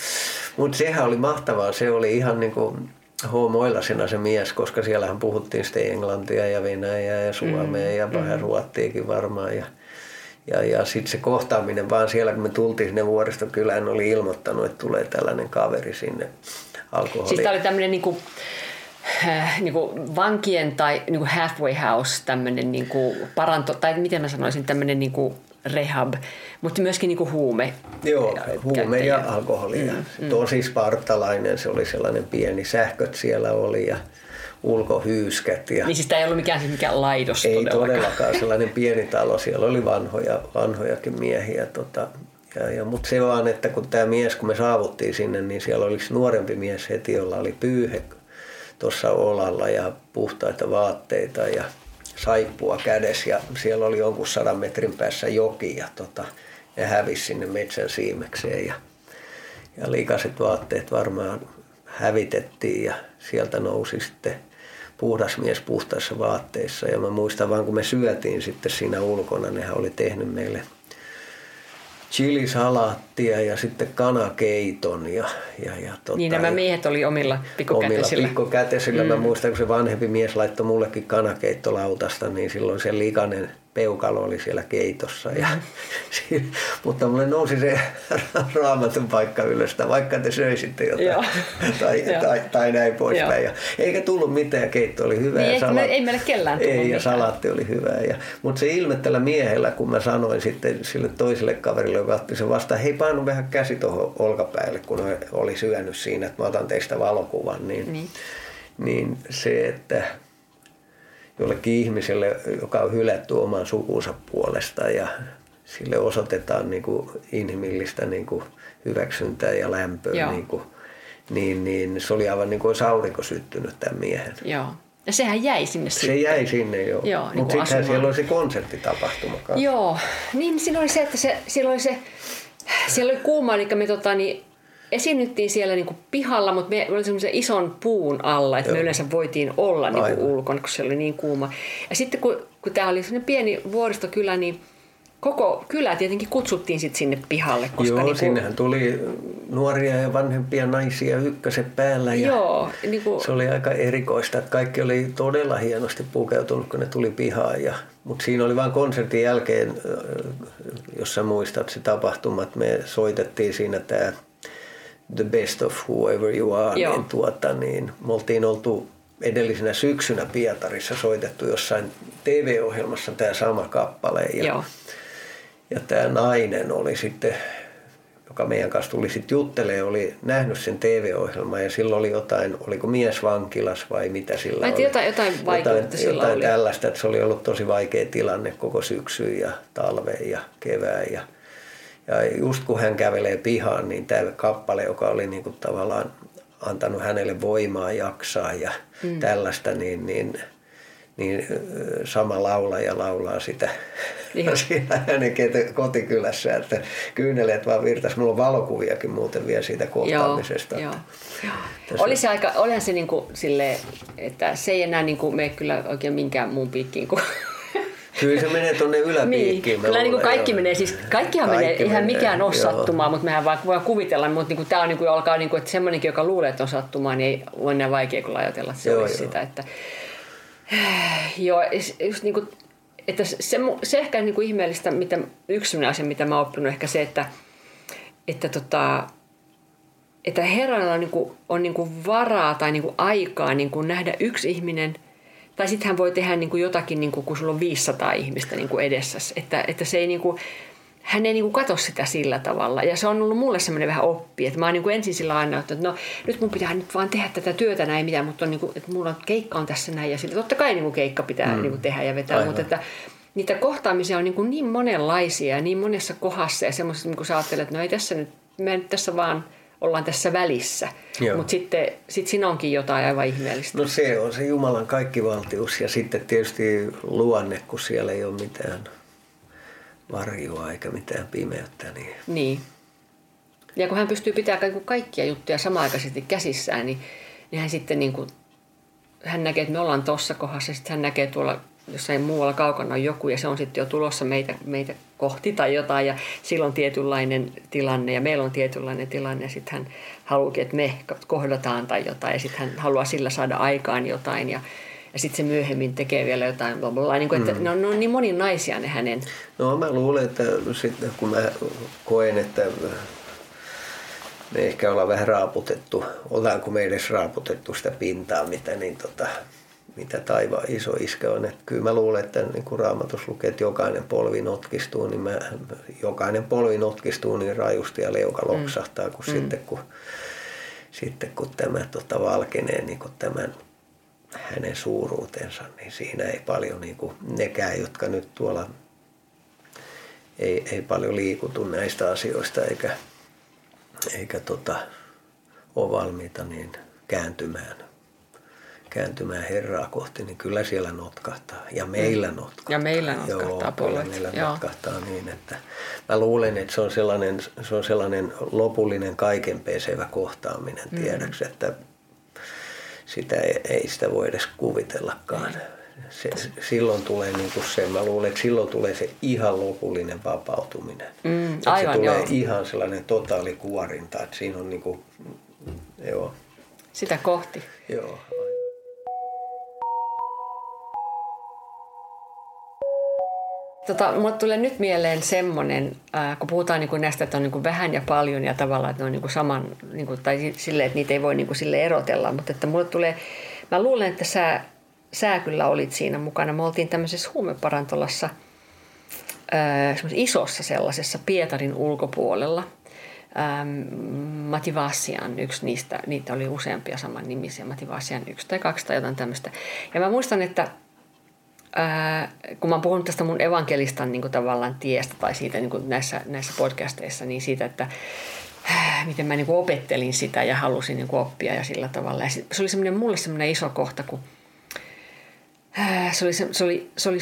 Speaker 2: Mutta sehän oli mahtavaa. Se oli ihan niin kuin homoilasena se mies, koska siellähän puhuttiin sitten englantia ja venäjää ja suomea mm, ja vähän mm. ruottiakin varmaan. Ja, ja, ja sitten se kohtaaminen vaan siellä, kun me tultiin sinne vuoristokylään, oli ilmoittanut, että tulee tällainen kaveri sinne alkoholi.
Speaker 1: Siis tämä oli tämmöinen niinku, äh, niinku vankien tai niinku halfway house, tämmöinen niinku paranto, tai miten mä sanoisin, tämmöinen niinku rehab, mutta myöskin niinku huume.
Speaker 2: Joo, huume ja alkoholi. Mm, mm. Tosi spartalainen, se oli sellainen pieni, sähköt siellä oli ja ulkohyyskät. Ja
Speaker 1: Niin siis tämä ei ollut mikään, siis mikään laidos
Speaker 2: ei
Speaker 1: todellakaan.
Speaker 2: todellakaan sellainen pieni talo, siellä oli vanhoja, vanhojakin miehiä. Tota, ja, ja, Mutta se vaan, että kun tämä mies, kun me saavuttiin sinne, niin siellä oli nuorempi mies heti, jolla oli pyyhe tuossa olalla ja puhtaita vaatteita ja saippua kädessä ja siellä oli jonkun sadan metrin päässä joki ja, tota, ja hävisi sinne metsän siimekseen ja, ja likaiset vaatteet varmaan hävitettiin ja sieltä nousi sitten puhdas mies puhtaissa vaatteissa ja mä muistan vaan kun me syötiin sitten siinä ulkona, nehän oli tehnyt meille chilisalaattia ja sitten kanakeiton ja, ja, ja tota,
Speaker 1: Niin nämä miehet oli omilla
Speaker 2: omilla
Speaker 1: pikkukätisillä.
Speaker 2: pikkukätisillä. Mm. Mä muistan, kun se vanhempi mies laittoi mullekin kanakeittolautasta, niin silloin se likainen peukalo oli siellä keitossa. Ja,
Speaker 1: Mm.
Speaker 2: mutta mulle nousi se raamatun paikka ylös, vaikka te söisitte jotain
Speaker 1: Joo.
Speaker 2: tai,
Speaker 1: Joo.
Speaker 2: tai, tai näin poispäin. Ja, eikä tullut mitään, keitto oli hyvä.
Speaker 1: Niin,
Speaker 2: ja salat-
Speaker 1: me- ei meille kellään tullut
Speaker 2: Ei, ja
Speaker 1: mitään.
Speaker 2: salaatti oli hyvä. Ja, mutta se ilme tällä miehellä, kun mä sanoin sitten sille toiselle kaverille, joka otti sen vastaan, hei painu vähän käsi tuohon olkapäälle, kun oli syönyt siinä, että mä otan teistä valokuvan, niin,
Speaker 1: Niin.
Speaker 2: niin se, että jollekin ihmiselle, joka on hylätty oman sukunsa puolesta ja sille osoitetaan niin kuin inhimillistä niin kuin hyväksyntää ja lämpöä,
Speaker 1: Joo.
Speaker 2: niin, kuin, niin, niin se oli aivan niin kuin olisi aurinko syttynyt tämän miehen.
Speaker 1: Joo. Ja sehän jäi sinne
Speaker 2: Se
Speaker 1: sitten.
Speaker 2: jäi sinne jo.
Speaker 1: Joo, niin
Speaker 2: Mutta
Speaker 1: kuin
Speaker 2: sittenhän siellä oli se konserttitapahtuma kanssa.
Speaker 1: Joo, niin siinä oli se, että se, siellä oli se, siellä oli kuuma, eli me tota, niin, esiinnyttiin siellä niin kuin pihalla, mutta me oli semmoisen ison puun alla, että me
Speaker 2: Joo.
Speaker 1: yleensä voitiin olla niin kuin ulkona, kun se oli niin kuuma. Ja sitten kun, kun tämä oli semmoinen pieni vuoristokylä, niin koko kylä tietenkin kutsuttiin sitten sinne pihalle. Koska
Speaker 2: Joo,
Speaker 1: niin kuin,
Speaker 2: sinnehän tuli nuoria ja vanhempia naisia ykköset päällä. Ja
Speaker 1: Joo, niin kuin,
Speaker 2: Se oli aika erikoista, että kaikki oli todella hienosti pukeutunut, kun ne tuli pihaan. Ja, mutta siinä oli vain konsertin jälkeen, jos sä muistat se tapahtuma, että me soitettiin siinä tämä The Best of Whoever You Are,
Speaker 1: Joo.
Speaker 2: niin, tuota, niin me oltiin oltu edellisenä syksynä Pietarissa soitettu jossain TV-ohjelmassa tämä sama kappale. Ja,
Speaker 1: Joo.
Speaker 2: ja tämä nainen oli sitten, joka meidän kanssa tuli sitten juttelee, oli nähnyt sen TV-ohjelman ja silloin oli jotain, oliko mies vankilas vai mitä sillä
Speaker 1: Mä
Speaker 2: oli.
Speaker 1: jotain- jotain vaikeutta
Speaker 2: jotain,
Speaker 1: sillä
Speaker 2: jotain
Speaker 1: oli.
Speaker 2: tällaista, että se oli ollut tosi vaikea tilanne koko syksyn ja talven ja kevään. Ja, ja just kun hän kävelee pihaan, niin tämä kappale, joka oli niinku tavallaan antanut hänelle voimaa jaksaa ja mm. tällaista, niin, niin niin sama laulaja laulaa sitä
Speaker 1: Ihan.
Speaker 2: siinä hänen kotikylässä, että kyyneleet vaan virtas. Mulla on valokuviakin muuten vielä siitä kohtaamisesta.
Speaker 1: Joo, joo.
Speaker 2: Tässä-
Speaker 1: Oli se aika, olihan se niin kuin sille, että se ei enää niin kuin mene kyllä oikein minkään muun piikkiin kuin
Speaker 2: Kyllä se menee tuonne
Speaker 1: Niin,
Speaker 2: yläpiikkiin. mä
Speaker 1: kyllä niin kuin kaikki
Speaker 2: joo.
Speaker 1: menee, siis kaikkihan
Speaker 2: Kaikki
Speaker 1: menee, eihän
Speaker 2: menee,
Speaker 1: mikään ole
Speaker 2: joo.
Speaker 1: sattumaa, mutta mehän vaan voidaan kuvitella, mutta niin kuin, tämä on niin kuin, alkaa, niin kuin, että semmoinenkin, joka luulee, että on sattumaa, niin ei ole enää vaikea kuin ajatella, että se
Speaker 2: Joo,
Speaker 1: olisi
Speaker 2: joo.
Speaker 1: sitä, että joo, just niin kuin, että se, se ehkä niin kuin ihmeellistä, mitä, yksi sellainen asia, mitä mä oon oppinut, ehkä se, että, että tota, että Herralla on, niin kuin, on niin kuin varaa tai niin kuin aikaa niin kuin nähdä yksi ihminen, tai sitten hän voi tehdä niin kuin jotakin, niin kuin, kun sulla on 500 ihmistä niin kuin edessä. Että, että se ei niin kuin, hän ei niin kuin katso sitä sillä tavalla. Ja se on ollut mulle semmoinen vähän oppi, että mä oon niin kuin ensin sillä aina, että no nyt mun pitää nyt vaan tehdä tätä työtä näin mitään, mutta on niin kuin, että mulla on keikka on tässä näin ja sitten totta kai niin kuin keikka pitää mm. niin kuin tehdä ja vetää,
Speaker 2: Aivan.
Speaker 1: mutta että niitä kohtaamisia on niin, kuin niin monenlaisia ja niin monessa kohdassa ja semmoisessa, niin kuin sä ajattelet, että no ei tässä nyt, me nyt tässä vaan ollaan tässä välissä. Mutta sitten sit siinä onkin jotain aivan ihmeellistä.
Speaker 2: No se on se Jumalan kaikkivaltius ja sitten tietysti luonne, kun siellä ei ole mitään varjoa eikä mitään pimeyttä. Niin
Speaker 1: Niin. Ja kun hän pystyy pitämään kaikkia juttuja samaaikaisesti käsissään, niin, niin hän sitten niin kuin, hän näkee, että me ollaan tuossa kohdassa, sitten hän näkee tuolla jossain muualla kaukana on joku ja se on sitten jo tulossa meitä, meitä kohti tai jotain ja silloin on tietynlainen tilanne ja meillä on tietynlainen tilanne ja sitten hän haluukin, että me kohdataan tai jotain ja sitten hän haluaa sillä saada aikaan jotain ja, ja sitten se myöhemmin tekee vielä jotain bla bla. Niin kuin, että ne, on, ne on niin moninaisia ne hänen
Speaker 2: No mä luulen, että sitten kun mä koen, että me ehkä ollaan vähän raaputettu, ollaanko me edes raaputettu sitä pintaa, mitä, niin tota, mitä taivaan iso iskä on. Et kyllä mä luulen, että niin kun raamatus lukee, että jokainen polvi notkistuu, niin mä, jokainen polvi notkistuu niin rajusti ja leuka mm. loksahtaa, kun mm. sitten kun, sitten kun tämä tota, valkenee niin kun tämän hänen suuruutensa, niin siinä ei paljon niin kuin nekään, jotka nyt tuolla ei, ei paljon liikutu näistä asioista eikä, eikä tota, ole valmiita niin kääntymään, kääntymään Herraa kohti, niin kyllä siellä notkahtaa. Ja meillä mm. notkahtaa.
Speaker 1: Ja meillä notkahtaa
Speaker 2: Joo, meillä Joo. notkahtaa niin, että mä luulen, että se on sellainen, se on sellainen lopullinen kaikenpesevä kohtaaminen, mm. tiedäks, että sitä ei, ei sitä voi edes kuvitellakaan. Se, silloin tulee niin kuin se, mä luulen, että silloin tulee se ihan lopullinen vapautuminen.
Speaker 1: Mm, aivan,
Speaker 2: se tulee
Speaker 1: joo.
Speaker 2: ihan sellainen totaali kuorinta, että siinä on niin kuin, joo.
Speaker 1: Sitä kohti.
Speaker 2: Joo.
Speaker 1: Tota, mulle tulee nyt mieleen semmoinen, äh, kun puhutaan niin kuin näistä, että on niin kuin vähän ja paljon ja tavallaan, että ne on niin kuin saman, niin kuin, tai silleen, että niitä ei voi niin kuin sille erotella, mutta että mulle tulee, mä luulen, että sä, sä kyllä olit siinä mukana. Me oltiin tämmöisessä huumeparantolassa, äh, isossa sellaisessa Pietarin ulkopuolella. Ähm, Mativasian yksi niistä, niitä oli useampia saman nimisiä, Mativasian yksi tai kaksi tai jotain tämmöistä. Ja mä muistan, että ää, kun mä oon puhunut tästä mun evankelistan niin tavallaan tiestä tai siitä niin näissä, näissä podcasteissa, niin siitä, että ää, miten mä niin kuin opettelin sitä ja halusin niin kuin oppia ja sillä tavalla. Ja se oli semmoinen, mulle semmoinen iso kohta, kun ää, se, oli, se, se, oli, se oli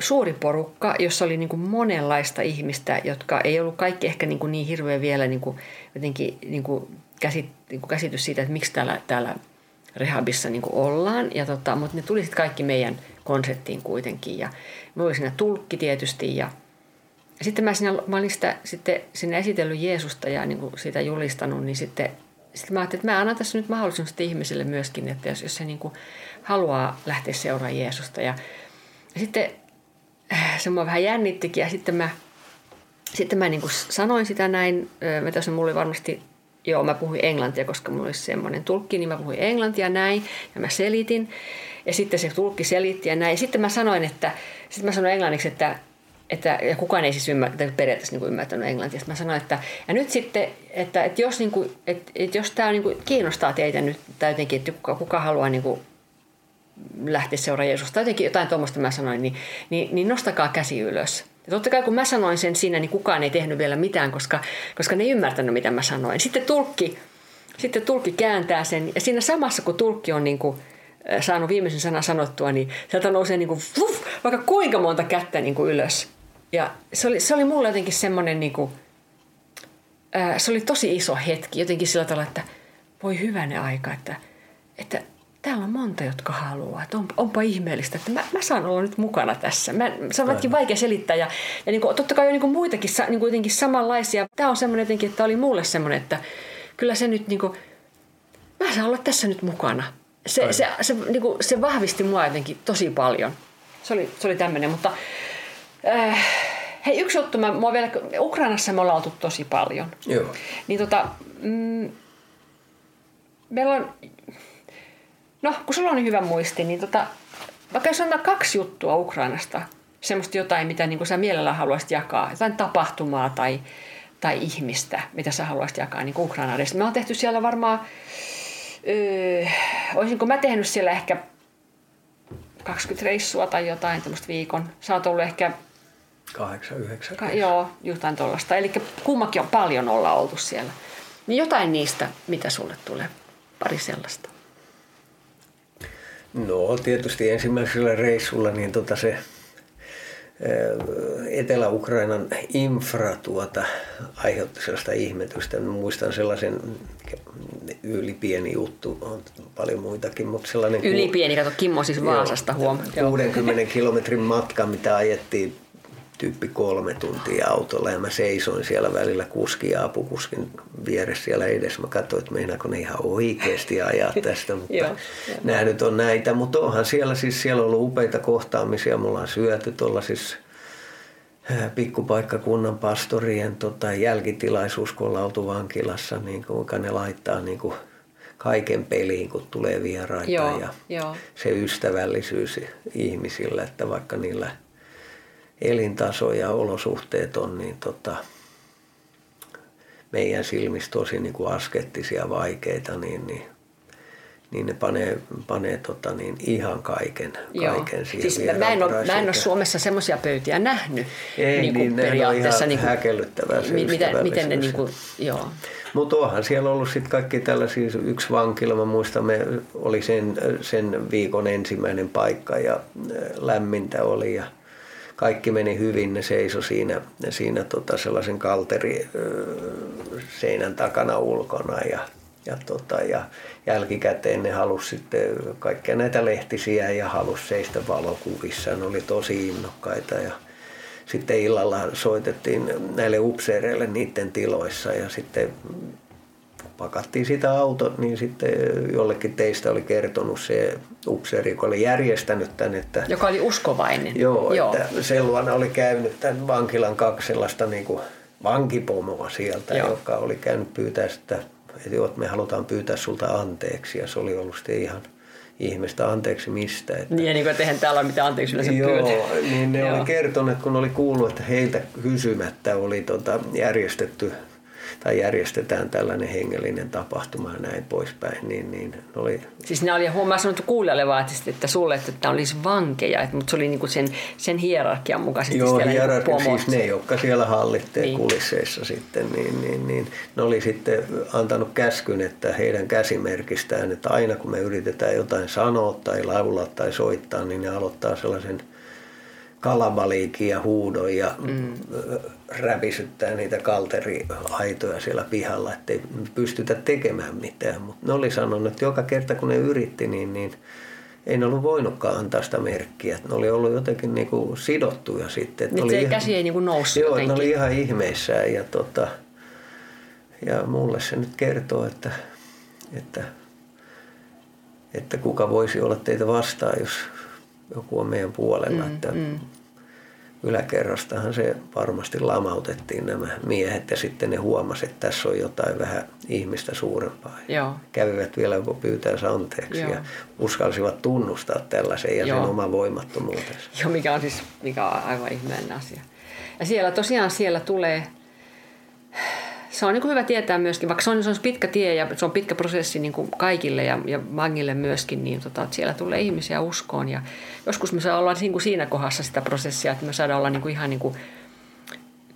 Speaker 1: suuri porukka, jossa oli niin kuin monenlaista ihmistä, jotka ei ollut kaikki ehkä niin, kuin niin hirveän vielä niin kuin jotenkin niin kuin käsit, niin kuin käsitys siitä, että miksi täällä, täällä rehabissa niin kuin ollaan. Ja tota, mutta ne tuli sitten kaikki meidän konseptiin kuitenkin. Ja mulla oli siinä tulkki tietysti ja sitten mä, siinä, mä olin sitä, sitten sinne esitellyt Jeesusta ja niin kuin siitä julistanut, niin sitten, sitten mä ajattelin, että mä annan tässä nyt mahdollisuus ihmisille myöskin, että jos, jos se niin kuin haluaa lähteä seuraamaan Jeesusta. Ja, ja sitten äh, se mua vähän jännittikin ja sitten mä, sitten mä niin kuin sanoin sitä näin. Mä tässä mulla oli varmasti Joo, mä puhuin englantia, koska mulla olisi semmoinen tulkki, niin mä puhuin englantia näin ja mä selitin. Ja sitten se tulkki selitti ja näin. Ja sitten mä sanoin, että, sitten mä sanoin englanniksi, että, että ja kukaan ei siis ymmärtänyt, periaatteessa niin ymmärtänyt englantia. Sitten mä sanoin, että ja nyt sitten, että, että jos, niin kuin, että, että jos tämä niin kuin kiinnostaa teitä nyt, tai jotenkin, että kuka, kuka haluaa niin kuin lähteä seuraamaan Jeesusta, tai jotenkin jotain tuommoista mä sanoin, niin, niin, niin nostakaa käsi ylös. Ja totta kai kun mä sanoin sen siinä, niin kukaan ei tehnyt vielä mitään, koska, koska ne ei ymmärtänyt, mitä mä sanoin. Sitten tulkki, sitten tulkki kääntää sen, ja siinä samassa, kun tulkki on niin kuin, saanut viimeisen sanan sanottua, niin sieltä nousee niin kuin, vuh, vaikka kuinka monta kättä niin kuin ylös. Ja se oli, se oli mulle jotenkin semmoinen, niin kuin, ää, se oli tosi iso hetki, jotenkin sillä tavalla, että voi hyvänä aika, että, että täällä on monta, jotka haluaa. Että on, onpa ihmeellistä, että mä, mä saan olla nyt mukana tässä. Mä, se on jotenkin vaikea selittää ja, ja niin kuin, totta kai on niin kuin muitakin niin kuin jotenkin samanlaisia. Tämä on semmoinen jotenkin, että oli mulle semmoinen, että kyllä se nyt niin kuin, mä saan olla tässä nyt mukana. Se, se, se, niin kuin, se vahvisti mua jotenkin tosi paljon. Se oli, se oli tämmöinen, mutta äh, hei yksi juttu, mä, mä vielä, Ukrainassa me ollaan oltu tosi paljon.
Speaker 2: Joo.
Speaker 1: Niin tota, mm, meillä on No, kun sulla on niin hyvä muisti, niin tota, vaikka jos on kaksi juttua Ukrainasta, semmoista jotain, mitä niin sä mielellään haluaisit jakaa, jotain tapahtumaa tai, tai ihmistä, mitä sä haluaisit jakaa niin Ukraina edes. Me on tehty siellä varmaan, öö, olisinko mä tehnyt siellä ehkä 20 reissua tai jotain tämmöistä viikon. Sä oot ollut ehkä...
Speaker 2: 8-9
Speaker 1: Ka- Joo, jotain tuollaista. Eli kummakin on paljon olla oltu siellä. Niin jotain niistä, mitä sulle tulee. Pari sellaista.
Speaker 2: No tietysti ensimmäisellä reissulla niin tota se Etelä-Ukrainan infra tuota, aiheutti sellaista ihmetystä. Muistan sellaisen ylipieni juttu, on paljon muitakin, mutta sellainen...
Speaker 1: Ylipieni, kato Kimmo siis Vaasasta huom.
Speaker 2: 60 kilometrin matka, mitä ajettiin tyyppi kolme tuntia autolla ja mä seisoin siellä välillä kuskin ja apukuskin vieressä siellä edessä. Mä katsoin, että meinaako ne ihan oikeasti ajaa tästä, mutta Joo, nämä nyt on näitä. Mutta onhan siellä siis, siellä on ollut upeita kohtaamisia. Mulla on syöty tuolla siis pikkupaikkakunnan pastorien tota, jälkitilaisuus, kun ollaan oltu vankilassa, niin kuinka ne laittaa niin kuin kaiken peliin, kun tulee vieraita.
Speaker 1: Joo,
Speaker 2: ja
Speaker 1: joo.
Speaker 2: se ystävällisyys ihmisillä, että vaikka niillä elintaso ja olosuhteet on niin tota, meidän silmissä tosi niin kuin askettisia vaikeita, niin, niin niin ne panee, panee tota niin, ihan kaiken, kaiken siihen
Speaker 1: siis mä en, ole, mä en ole Suomessa semmoisia pöytiä nähnyt
Speaker 2: Ei, niin, niin periaatteessa. Niin kuin, häkellyttävää se
Speaker 1: miten, miten ne niin kuin, joo.
Speaker 2: Mutta onhan siellä ollut sitten kaikki tällaisia, yksi vankila, mä muistan, me oli sen, sen viikon ensimmäinen paikka ja lämmintä oli ja kaikki meni hyvin, ne seisoi siinä, siinä tota sellaisen kalteri seinän takana ulkona ja ja, tota, ja jälkikäteen ne halusi sitten kaikkia näitä lehtisiä ja halusi seistä valokuvissa. Ne oli tosi innokkaita ja sitten illalla soitettiin näille upseereille niiden tiloissa ja sitten pakattiin sitä autot, niin sitten jollekin teistä oli kertonut se upseeri, joka oli järjestänyt tämän. Että,
Speaker 1: joka oli uskovainen.
Speaker 2: Joo, joo. että sen luona oli käynyt tämän vankilan kaksi sellaista niin kuin vankipomoa sieltä, joo. joka oli käynyt pyytää sitä että joo, me halutaan pyytää sulta anteeksi ja se oli ollut sitten ihan ihmistä anteeksi mistä.
Speaker 1: Että, niin, niin kuin, että eihän täällä ole mitään anteeksi yleensä
Speaker 2: Joo, pyytä. niin ne joo. oli kertoneet, kun oli kuullut, että heiltä kysymättä oli tota, järjestetty tai järjestetään tällainen hengellinen tapahtuma ja näin poispäin. Niin, niin oli...
Speaker 1: Siis ne oli, huomaa sanottu kuulijalle vaatisesti, että sulle, että tämä olisi vankeja, että, mutta se oli niinku sen, sen hierarkian mukaisesti
Speaker 2: Joo, siellä hierarkia, niinku siis ne, jotka siellä hallitteen niin. kulisseissa sitten, niin, niin, niin, ne oli sitten antanut käskyn, että heidän käsimerkistään, että aina kun me yritetään jotain sanoa tai laulaa tai soittaa, niin ne aloittaa sellaisen kalabaliikin ja huudon ja mm. Räpisyttää niitä kalteriaitoja siellä pihalla, ettei pystytä tekemään mitään. Mutta ne oli sanonut, että joka kerta kun ne yritti, niin, niin ei ne ollut voinutkaan antaa sitä merkkiä. Ne oli ollut jotenkin niinku sidottuja sitten.
Speaker 1: Niin
Speaker 2: oli
Speaker 1: se ihan, käsi ei niinku noussut
Speaker 2: Joo, ne oli ihan ihmeissään ja, tota, ja mulle se nyt kertoo, että, että, että kuka voisi olla teitä vastaan, jos joku on meidän puolella. Mm, että mm. Yläkerrastahan se varmasti lamautettiin nämä miehet ja sitten ne huomasivat, että tässä on jotain vähän ihmistä suurempaa.
Speaker 1: Joo.
Speaker 2: Kävivät vielä joku pyytää anteeksi Joo. ja uskalsivat tunnustaa tällaisen ja Joo. sen oman voimattomuutensa.
Speaker 1: Joo, mikä on siis mikä on aivan ihmeellinen asia. Ja siellä tosiaan siellä tulee se on niin kuin hyvä tietää myöskin, vaikka se on, se on pitkä tie ja se on pitkä prosessi niin kuin kaikille ja, ja vangille myöskin, niin tota, että siellä tulee ihmisiä uskoon. Ja joskus me saadaan olla niin kuin siinä kohdassa sitä prosessia, että me saadaan olla niin kuin ihan niin kuin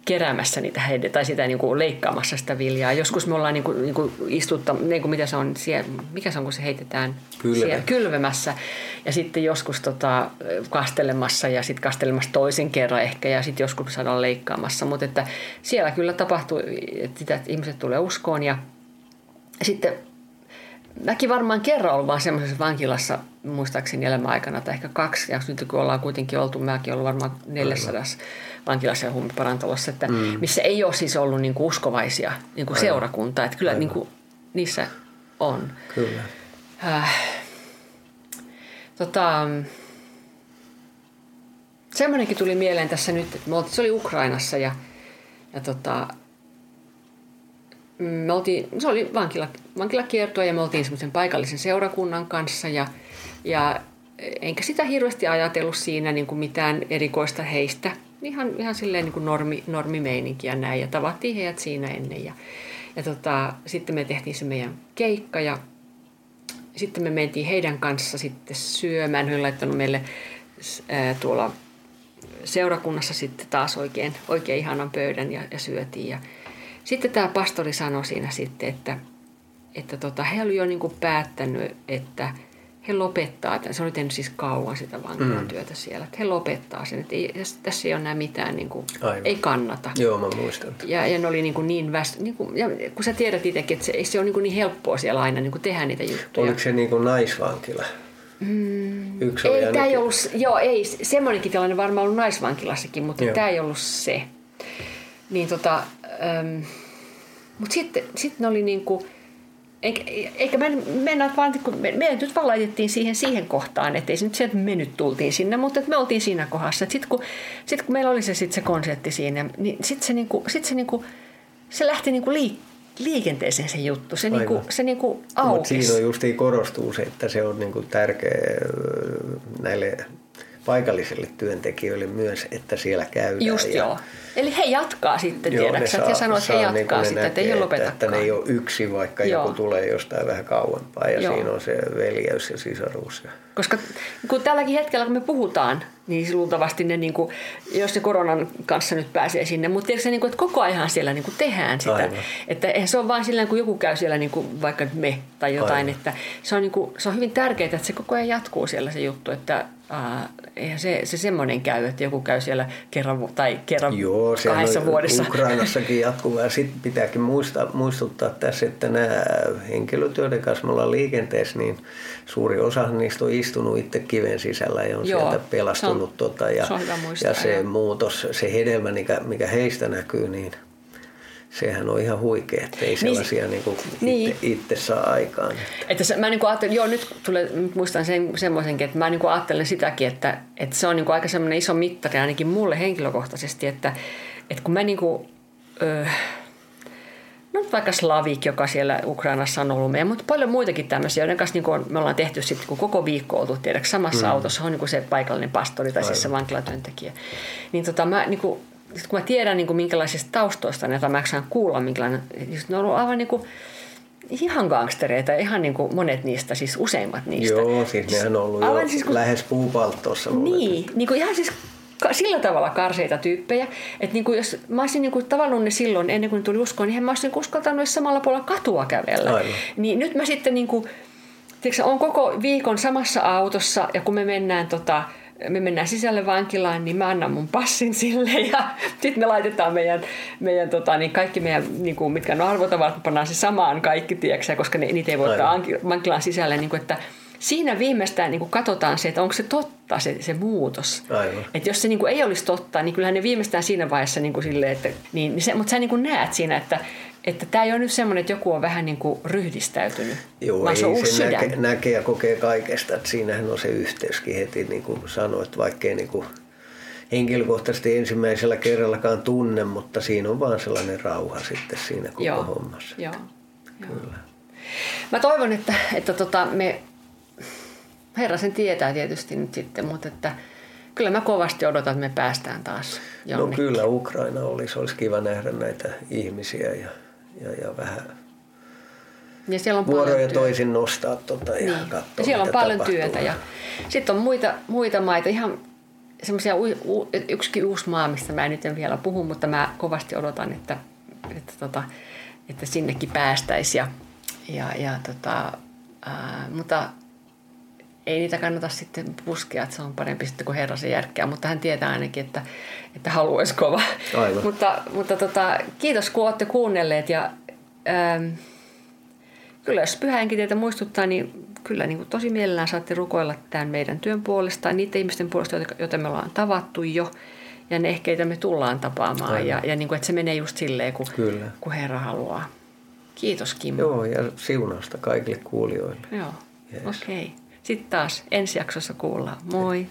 Speaker 1: keräämässä niitä heide, tai sitä niin kuin leikkaamassa sitä viljaa. Joskus me ollaan niin kuin, niin kuin istutta, niin kuin mitä se on, siellä, mikä se on, kun se heitetään Kylvä. siellä, kylvemässä. Ja sitten joskus tota, kastelemassa ja sitten kastelemassa toisen kerran ehkä ja sitten joskus saadaan leikkaamassa. Mutta että siellä kyllä tapahtuu, että, sitä, että ihmiset tulee uskoon ja sitten Mäkin varmaan kerran ollut vaan semmoisessa vankilassa, muistaakseni elämäaikana, tai ehkä kaksi, ja nyt kun ollaan kuitenkin oltu, mäkin ollut varmaan 400 vankilassa ja huumeparantolossa, että mm. missä ei ole siis ollut niin kuin uskovaisia niin kuin seurakuntaa, että kyllä niin kuin, niissä on.
Speaker 2: Kyllä. Äh,
Speaker 1: tota, semmoinenkin tuli mieleen tässä nyt, että me oltiin, se oli Ukrainassa ja, ja tota, me oltiin, se oli vankila, vankilakiertoa ja me oltiin semmoisen paikallisen seurakunnan kanssa ja, ja enkä sitä hirveästi ajatellut siinä niin kuin mitään erikoista heistä. Ihan, ihan silleen niin kuin normi, normimeininkiä näin ja tavattiin heidät siinä ennen. Ja, ja tota, sitten me tehtiin se meidän keikka ja sitten me mentiin heidän kanssa sitten syömään. He laittanut meille ää, tuolla seurakunnassa sitten taas oikein, oikein ihanan pöydän ja, ja syötiin. Ja, sitten tämä pastori sanoi siinä sitten, että, että tota, he olivat jo niin kuin päättänyt, että he lopettaa, se oli tehnyt siis kauan sitä vankilan mm. työtä siellä, että he lopettaa sen, että ei, tässä ei ole enää mitään, niin kuin, ei kannata.
Speaker 2: Joo, mä muistan.
Speaker 1: Ja, ja ne oli niin, kuin niin väst, niin kuin, ja kun sä tiedät itsekin, että se, ei se ole niin, kuin niin helppoa siellä aina niin kuin tehdä niitä juttuja.
Speaker 2: Oliko se niin kuin naisvankila?
Speaker 1: Mm, Yksi ei, tämä ei ollut, joo, ei, semmoinenkin tilanne varmaan ollut naisvankilassakin, mutta joo. tämä ei ollut se. Niin tota, ähm, mutta sitten sit ne oli niinku, eikä, eikä me mennä vaan, kun me, me nyt vaan laitettiin siihen, siihen kohtaan, että ei se nyt sieltä me nyt tultiin sinne, mutta että me oltiin siinä kohdassa. Sitten kun, sit kun meillä oli se, sit se konsertti siinä, niin sitten se, niinku, sit se, niinku, se lähti niinku liik, liikenteeseen se juttu. Se, niinku, se niinku aukesi. Mutta
Speaker 2: siinä on justiin korostuu se, että se on niinku tärkeä näille paikallisille työntekijöille myös, että siellä käydään.
Speaker 1: Just ja, joo. Eli he jatkaa sitten, tiedäksä, ja sanoo, että he niin jatkaa niin sitten, että ei lopetakaan.
Speaker 2: Että ne ei ole yksi, vaikka joo. joku tulee jostain vähän kauempaa ja joo. siinä on se veljeys ja sisaruus.
Speaker 1: Koska kun tälläkin hetkellä, kun me puhutaan, niin luultavasti ne, niin kuin, jos se koronan kanssa nyt pääsee sinne, mutta tiedätkö, niin kuin, että koko ajan siellä niin kuin tehdään sitä. Aivan. Että se on vain silleen, kun joku käy siellä, niin kuin, vaikka me tai jotain, Aivan. että se on, niin kuin, se on hyvin tärkeää, että se koko ajan jatkuu siellä se juttu, että Eihän se, se semmoinen käy, että joku käy siellä kerran tai kerran Joo, kahdessa vuodessa.
Speaker 2: Ukrainassakin jatkuvaa. Sitten pitääkin muistaa, muistuttaa tässä, että nämä henkilöt, joiden kanssa me ollaan liikenteessä, niin suuri osa niistä on istunut itse kiven sisällä ja on Joo, sieltä pelastunut. Se on, tota, ja, se on hyvä muistaa, ja se muutos, se hedelmä, mikä, mikä heistä näkyy, niin – sehän on ihan huikea, että ei niin sellaisia niin, niin itse, niin. itse saa aikaan.
Speaker 1: Että se, mä niin ajattelen, joo nyt tulee, muistan sen, semmoisenkin, että mä niin ajattelen sitäkin, että, että se on niin aika semmoinen iso mittari ainakin mulle henkilökohtaisesti, että, että kun mä niin kuin, öö, no vaikka Slavik, joka siellä Ukrainassa on ollut meidän, mutta paljon muitakin tämmöisiä, joiden kanssa niin kuin me ollaan tehty sitten, kun koko viikko oltu tiedätkö, samassa mm. autossa on niin kuin se paikallinen pastori tai siis se vankilatyöntekijä. Niin tota, mä niin kuin, sit kun mä tiedän niin kuin minkälaisista taustoista ne, mä saan kuulla, minkälainen, just ne on ollut aivan niin kuin, ihan gangstereita, ihan niin kuin monet niistä, siis useimmat niistä.
Speaker 2: Joo, siis nehän on ollut aivan jo siis kun, lähes puupalttoossa.
Speaker 1: Niin, niin kuin ihan siis sillä tavalla karseita tyyppejä, että niin kuin jos mä olisin niin kuin tavannut ne silloin ennen kuin tuli uskoon, niin en mä olisin uskaltanut edes samalla puolella katua kävellä. Aivan. Niin nyt mä sitten niin kuin, tiedätkö, on koko viikon samassa autossa ja kun me mennään tota, me mennään sisälle vankilaan, niin mä annan mun passin sille ja sitten me laitetaan meidän, meidän tota, niin kaikki meidän, niin kuin, mitkä on arvotavarat, pannaan se samaan kaikki, tiedätkö, koska ne, niitä ei voi ottaa vankilaan sisälle, niin kuin, että siinä viimeistään niin kuin katsotaan se, että onko se totta se, se muutos. Aivan. Että jos se niin kuin ei olisi totta, niin kyllähän ne viimeistään siinä vaiheessa niin kuin sille, että, niin, niin se, mutta sä niin kuin näet siinä, että, että tämä ei ole nyt semmoinen, että joku on vähän niin kuin ryhdistäytynyt,
Speaker 2: Joo, vaan se on se näkee, näkee ja kokee kaikesta, että siinähän on se yhteyskin heti, niin kuin sanoit, vaikkei niin kuin henkilökohtaisesti ensimmäisellä kerrallakaan tunne, mutta siinä on vaan sellainen rauha sitten siinä koko Joo. hommassa.
Speaker 1: Joo. Kyllä. Mä toivon, että, että tota, me, Herra sen tietää tietysti nyt sitten, mutta että kyllä mä kovasti odotan, että me päästään taas
Speaker 2: no jonnekin. No kyllä Ukraina olisi, olisi kiva nähdä näitä ihmisiä ja ja, ja vähän ja siellä on vuoroja paljon toisin nostaa tuota ja niin. katsoa,
Speaker 1: ja siellä on paljon tapahtuu. työtä. Ja sitten on muita, muita maita, ihan semmoisia yksi uusi maa, mistä mä nyt en vielä puhu, mutta mä kovasti odotan, että, että, tota, että sinnekin päästäisiin. Ja, ja, ja tota, ää, mutta ei niitä kannata sitten puskea, että se on parempi sitten kuin herra se järkkää, mutta hän tietää ainakin, että, että haluaisi kova. Aivan. mutta mutta tota, kiitos kun olette kuunnelleet ja ähm, kyllä jos pyhäinkin teitä muistuttaa, niin kyllä niin kuin tosi mielellään saatte rukoilla tämän meidän työn puolesta, niiden ihmisten puolesta, joita me ollaan tavattu jo ja ne ehkä, joita me tullaan tapaamaan Aivan. ja, ja niin kuin, että se menee just silleen, kun, kyllä. kun Herra haluaa. Kiitos Kimmo.
Speaker 2: Joo, ja siunausta kaikille kuulijoille.
Speaker 1: Joo, yes. okei. Okay. Sitten taas ensi jaksossa kuullaan. Moi!